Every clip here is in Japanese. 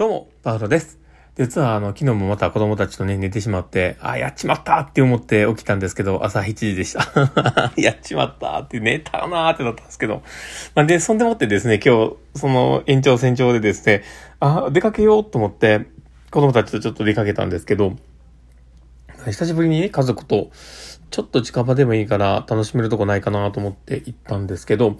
どうも、パウロです。実は、あの、昨日もまた子供たちとね、寝てしまって、あ、やっちまったって思って起きたんですけど、朝7時でした。やっちまったって寝たなーってなったんですけど。まあ、で、そんでもってですね、今日、その延長線上でですね、あ、出かけようと思って、子供たちとちょっと出かけたんですけど、久しぶりにね、家族と、ちょっと近場でもいいから楽しめるとこないかなと思って行ったんですけど、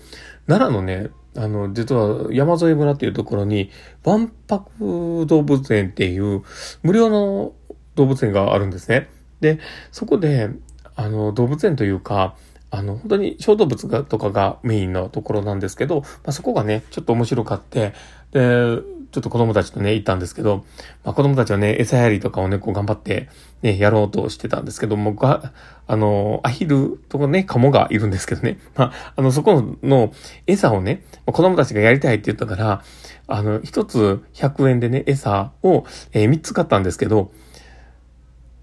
奈良のね、あの、実は山添村っていうところに、万博動物園っていう無料の動物園があるんですね。で、そこで、あの、動物園というか、あの、本当に小動物がとかがメインのところなんですけど、まあ、そこがね、ちょっと面白かって、で、ちょっと子供たちとね、行ったんですけど、まあ、子供たちはね、餌やりとかをね、こう頑張って、ね、やろうとしてたんですけども、が、あの、アヒルとかね、カモがいるんですけどね。まあ、あの、そこの餌をね、子供たちがやりたいって言ったから、あの、一つ100円でね、餌を、えー、3つ買ったんですけど、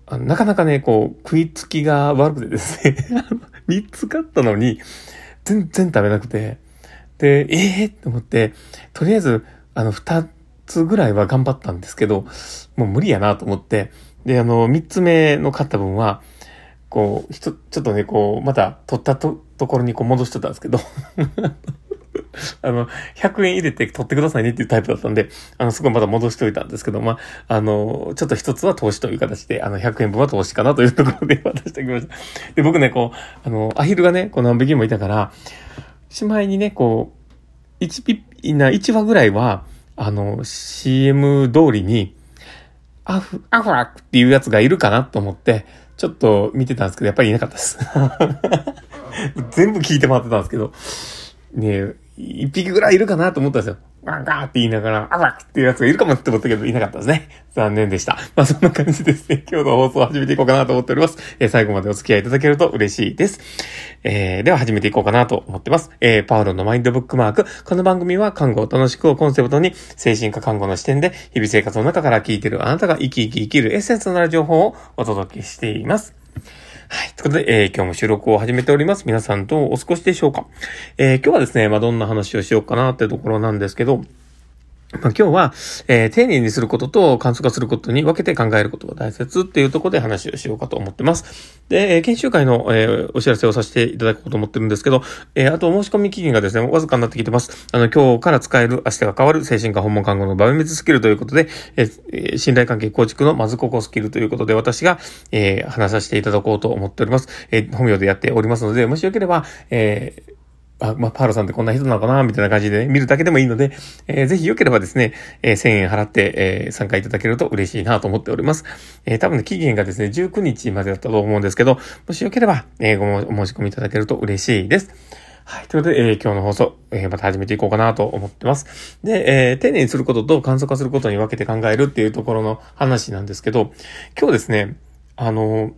なかなかね、こう、食いつきが悪くてですね、三つ買ったのに、全然食べなくて、で、ええー、って思って、とりあえず、あの、2つぐらいは頑張ったんですけど、もう無理やなと思って、で、あの、3つ目の買った分は、こう、ひと、ちょっとね、こう、また取ったと、ところにこう戻してたんですけど、あの、100円入れて取ってくださいねっていうタイプだったんで、あの、そこまだ戻しておいたんですけど、まあ、あの、ちょっと一つは投資という形で、あの、100円分は投資かなというところで 渡しておきました。で、僕ね、こう、あの、アヒルがね、こう何匹もいたから、しまいにね、こう、1ピッ、な、1話ぐらいは、あの、CM 通りに、アフ、アフラックっていうやつがいるかなと思って、ちょっと見てたんですけど、やっぱりいなかったです。全部聞いて回ってたんですけど、ね、一匹ぐらいいるかなと思ったんですよ。ガーガーって言いながら、アフラックっていうやつがいるかもって思ったけど、いなかったですね。残念でした。まあそんな感じですね。今日の放送を始めていこうかなと思っております。えー、最後までお付き合いいただけると嬉しいです。えー、では始めていこうかなと思ってます。えー、パウロのマインドブックマーク。この番組は看護を楽しくをコンセプトに、精神科看護の視点で、日々生活の中から聞いているあなたが生き生き生きるエッセンスとなる情報をお届けしています。はい。ということで、えー、今日も収録を始めております。皆さんとお過ごしでしょうかえー、今日はですね、まあ、どんな話をしようかなっていうところなんですけど、まあ、今日は、えー、丁寧にすることと簡素化することに分けて考えることが大切っていうところで話をしようかと思ってます。で、え、研修会の、えー、お知らせをさせていただこうと思ってるんですけど、え、あと申し込み期限がですね、わずかになってきてます。あの、今日から使える明日が変わる精神科訪問看護の場面別スキルということで、え、信頼関係構築のまずここスキルということで、私が、え、話させていただこうと思っております。え、本名でやっておりますので、もしよければ、えー、あ、まあ、パールさんってこんな人なのかなみたいな感じで、ね、見るだけでもいいので、えー、ぜひ良ければですね、えー、1000円払って、えー、参加いただけると嬉しいなと思っております。えー、多分ね、期限がですね、19日までだったと思うんですけど、もしよければ、えー、ご申し込みいただけると嬉しいです。はい。ということで、えー、今日の放送、えー、また始めていこうかなと思ってます。で、えー、丁寧にすることと簡素化することに分けて考えるっていうところの話なんですけど、今日ですね、あの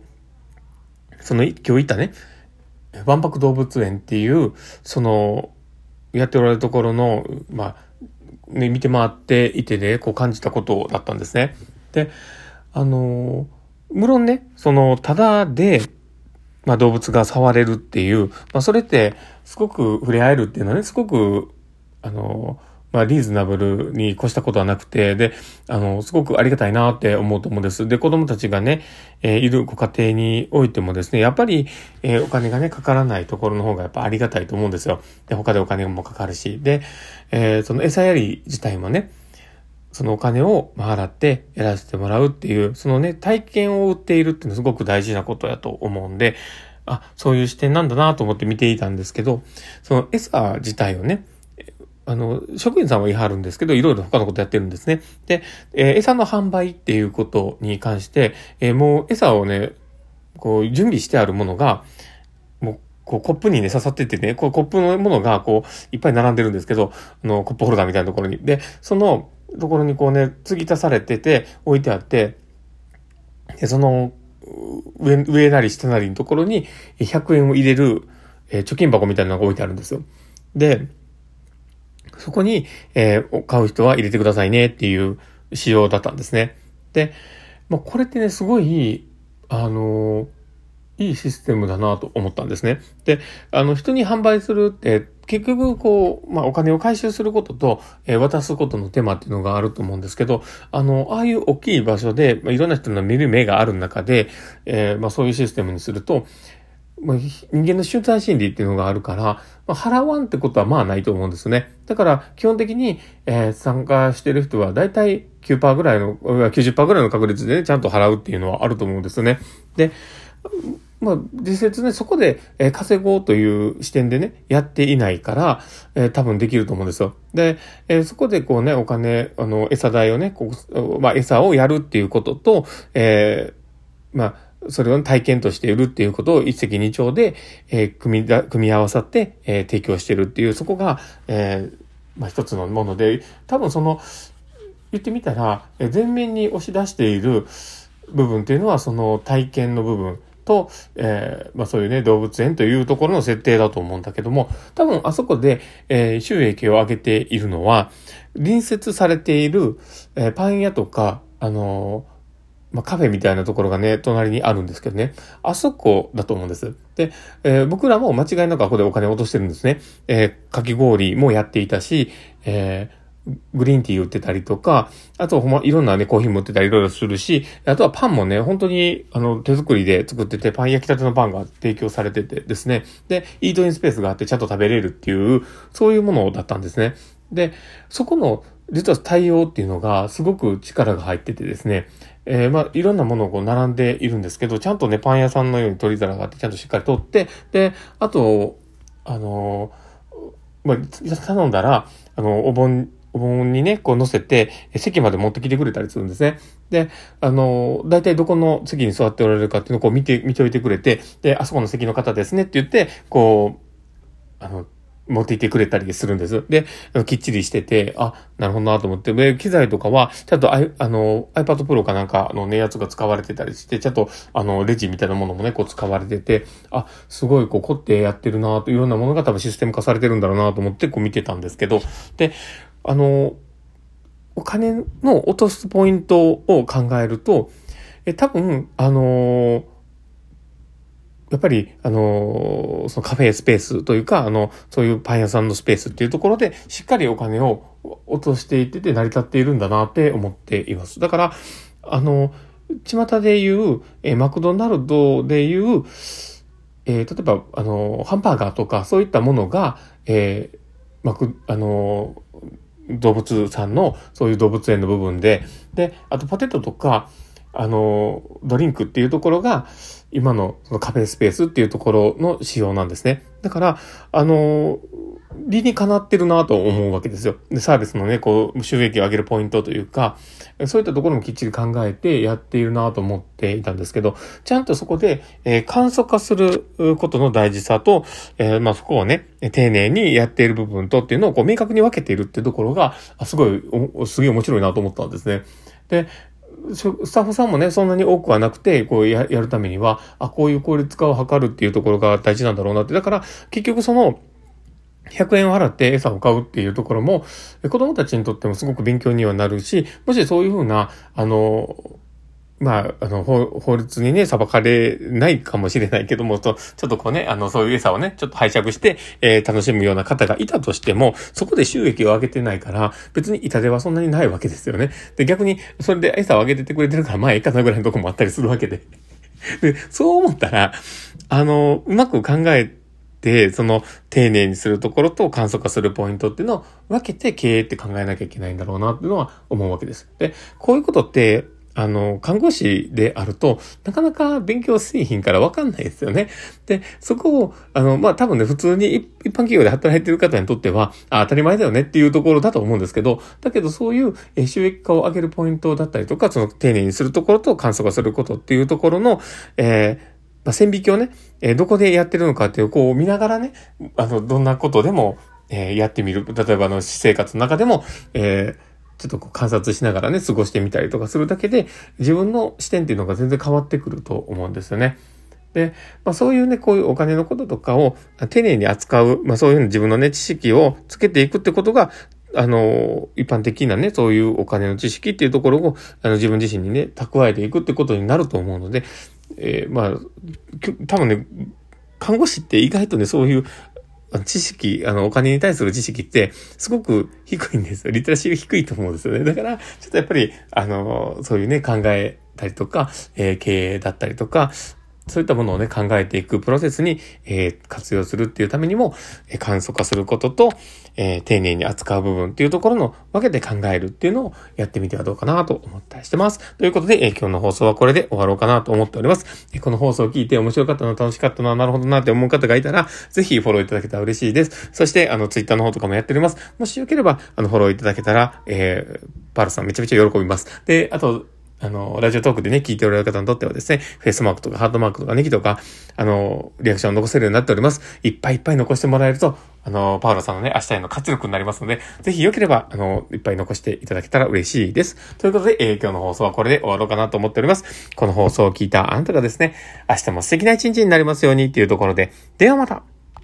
その、今日言ったね、万博動物園っていう、その、やっておられるところの、まあ、ね、見て回っていてね、こう感じたことだったんですね。で、あの、無論ね、その、ただで、まあ動物が触れるっていう、まあそれって、すごく触れ合えるっていうのはね、すごく、あの、まあ、リーズナブルに越したことはなくて、で、あの、すごくありがたいなって思うと思うんです。で、子供たちがね、えー、いるご家庭においてもですね、やっぱり、えー、お金がね、かからないところの方がやっぱありがたいと思うんですよ。で、他でお金もかかるし。で、えー、その餌やり自体もね、そのお金を払ってやらせてもらうっていう、そのね、体験を売っているっていうのはすごく大事なことやと思うんで、あ、そういう視点なんだなと思って見ていたんですけど、その餌自体をね、あの、職員さんは言い張るんですけど、いろいろ他のことやってるんですね。で、えー、餌の販売っていうことに関して、えー、もう餌をね、こう、準備してあるものが、もう、こう、コップにね、刺さっててね、こう、コップのものが、こう、いっぱい並んでるんですけど、あの、コップホルダーみたいなところに。で、そのところにこうね、継ぎ足されてて、置いてあって、で、その、上、上なり下なりのところに、100円を入れる、えー、貯金箱みたいなのが置いてあるんですよ。で、そこに、えー、買う人は入れてくださいねっていう仕様だったんですね。で、まあ、これってね、すごい、あのー、いいシステムだなと思ったんですね。で、あの、人に販売するって、結局、こう、まあ、お金を回収することと、えー、渡すことの手間っていうのがあると思うんですけど、あの、ああいう大きい場所で、まあ、いろんな人の見る目がある中で、えー、まあ、そういうシステムにすると、まあ、人間の集団心理っていうのがあるから、まあ、払わんってことはまあないと思うんですね。だから、基本的に、えー、参加してる人はだいたい9%ぐらいの、90%ぐらいの確率でね、ちゃんと払うっていうのはあると思うんですね。で、まあ、実質ね、そこで、えー、稼ごうという視点でね、やっていないから、えー、多分できると思うんですよ。で、えー、そこでこうね、お金、あの、餌代をね、こう、まあ、餌をやるっていうことと、えまあ、それを体験として売るっていうことを一石二鳥で、え組みだ、組み合わさって、え提供してるっていう、そこが、えまあ、一つのもので、多分その、言ってみたら、え前面に押し出している部分っていうのは、その体験の部分。と、えー、まあそういうね、動物園というところの設定だと思うんだけども、多分あそこで、えー、収益を上げているのは、隣接されている、えー、パン屋とか、あのまあ、カフェみたいなところがね、隣にあるんですけどね。あそこだと思うんです。で、えー、僕らも間違いなくここでお金を落としてるんですね。えー、かき氷もやっていたし、えー、グリーンティー売ってたりとか、あとほんまいろんなね、コーヒーも売ってたりいろいろするし、あとはパンもね、本当にあの手作りで作ってて、パン焼きたてのパンが提供されててですね。で、イートインスペースがあってちゃんと食べれるっていう、そういうものだったんですね。で、そこの実は対応っていうのがすごく力が入っててですね、えー、まあ、いろんなものをこう並んでいるんですけど、ちゃんとね、パン屋さんのように取り皿があって、ちゃんとしっかり取って、で、あと、あのまあ、頼んだら、あの、お盆、お盆にね、こう乗せて、席まで持ってきてくれたりするんですね。で、あの、大体どこの席に座っておられるかっていうのをこう見て、見ておいてくれて、で、あそこの席の方ですねって言って、こう、あの、持っていてくれたりするんです。で、きっちりしてて、あ、なるほどなと思って、で、機材とかは、ちゃんとああの、iPad Pro かなんかのね、やつが使われてたりして、ちゃんと、あの、レジみたいなものもね、こう使われてて、あ、すごい、こう、凝ってやってるなというようなものが多分システム化されてるんだろうなと思って、こう見てたんですけど、で、あの、お金の落とすポイントを考えると、え、多分、あのやっぱり、あの、そのカフェスペースというか、あの、そういうパン屋さんのスペースっていうところで、しっかりお金を落としていってて成り立っているんだなって思っています。だから、あの、巷で言う、えマクドナルドで言う、えー、例えば、あの、ハンバーガーとか、そういったものが、えー、マク、あの、動物さんの、そういう動物園の部分で、で、あとポテトとか、あの、ドリンクっていうところが、今のそのカフェスペースっていうところの仕様なんですね。だから、あの、理にかなってるなと思うわけですよ。で、サービスのね、こう、収益を上げるポイントというか、そういったところもきっちり考えてやっているなと思っていたんですけど、ちゃんとそこで、えー、簡素化することの大事さと、えー、まあそこをね、丁寧にやっている部分とっていうのをこう明確に分けているっていうところが、すごい、すげえ面白いなと思ったんですね。で、スタッフさんもね、そんなに多くはなくて、こうやるためには、あ、こういう効率化を図るっていうところが大事なんだろうなって。だから、結局その、100円を払って餌を買うっていうところも、子供たちにとってもすごく勉強にはなるし、もしそういうふうな、あの、まあ、あの、法律にね、裁かれないかもしれないけども、と、ちょっとこうね、あの、そういう餌をね、ちょっと拝借して、えー、楽しむような方がいたとしても、そこで収益を上げてないから、別に痛手はそんなにないわけですよね。で、逆に、それで餌を上げててくれてるから、まあ、いいかなぐらいのとこもあったりするわけで。で、そう思ったら、あの、うまく考えて、その、丁寧にするところと簡素化するポイントっていうのを分けて経営って考えなきゃいけないんだろうなっていうのは思うわけです。で、こういうことって、あの、看護師であると、なかなか勉強製品からわかんないですよね。で、そこを、あの、まあ、多分ね、普通に一般企業で働いてる方にとっては、あ、当たり前だよねっていうところだと思うんですけど、だけどそういう収益化を上げるポイントだったりとか、その丁寧にするところと簡素化することっていうところの、えーまあ、線引きをね、えー、どこでやってるのかっていう、こう見ながらね、あの、どんなことでも、えー、やってみる。例えば、あの、私生活の中でも、えー、ちょっとこう観察しながらね、過ごしてみたりとかするだけで、自分の視点っていうのが全然変わってくると思うんですよね。で、まあそういうね、こういうお金のこととかを丁寧に扱う、まあそういう自分のね、知識をつけていくってことが、あの、一般的なね、そういうお金の知識っていうところを、あの、自分自身にね、蓄えていくってことになると思うので、えー、まあ、多分ね、看護師って意外とね、そういう知識、あの、お金に対する知識って、すごく低いんですよ。リテラシーが低いと思うんですよね。だから、ちょっとやっぱり、あの、そういうね、考えたりとか、えー、経営だったりとか、そういったものをね、考えていくプロセスに、えー、活用するっていうためにも、えー、簡素化することと、えー、丁寧に扱う部分っていうところの分けて考えるっていうのをやってみてはどうかなと思ったりしてます。ということで、え、今日の放送はこれで終わろうかなと思っております。え、この放送を聞いて面白かったな、楽しかったな、なるほどなって思う方がいたら、ぜひフォローいただけたら嬉しいです。そして、あの、ツイッターの方とかもやっております。もしよければ、あの、フォローいただけたら、え、パールさんめちゃめちゃ喜びます。で、あと、あの、ラジオトークでね、聞いておられる方にとってはですね、フェイスマークとかハートマークとかネギとか、あの、リアクションを残せるようになっております。いっぱいいっぱい残してもらえると、あの、パウロさんのね、明日への活力になりますので、ぜひ良ければ、あの、いっぱい残していただけたら嬉しいです。ということで、えー、今日の放送はこれで終わろうかなと思っております。この放送を聞いたあなたがですね、明日も素敵な一日になりますようにっていうところで、ではまた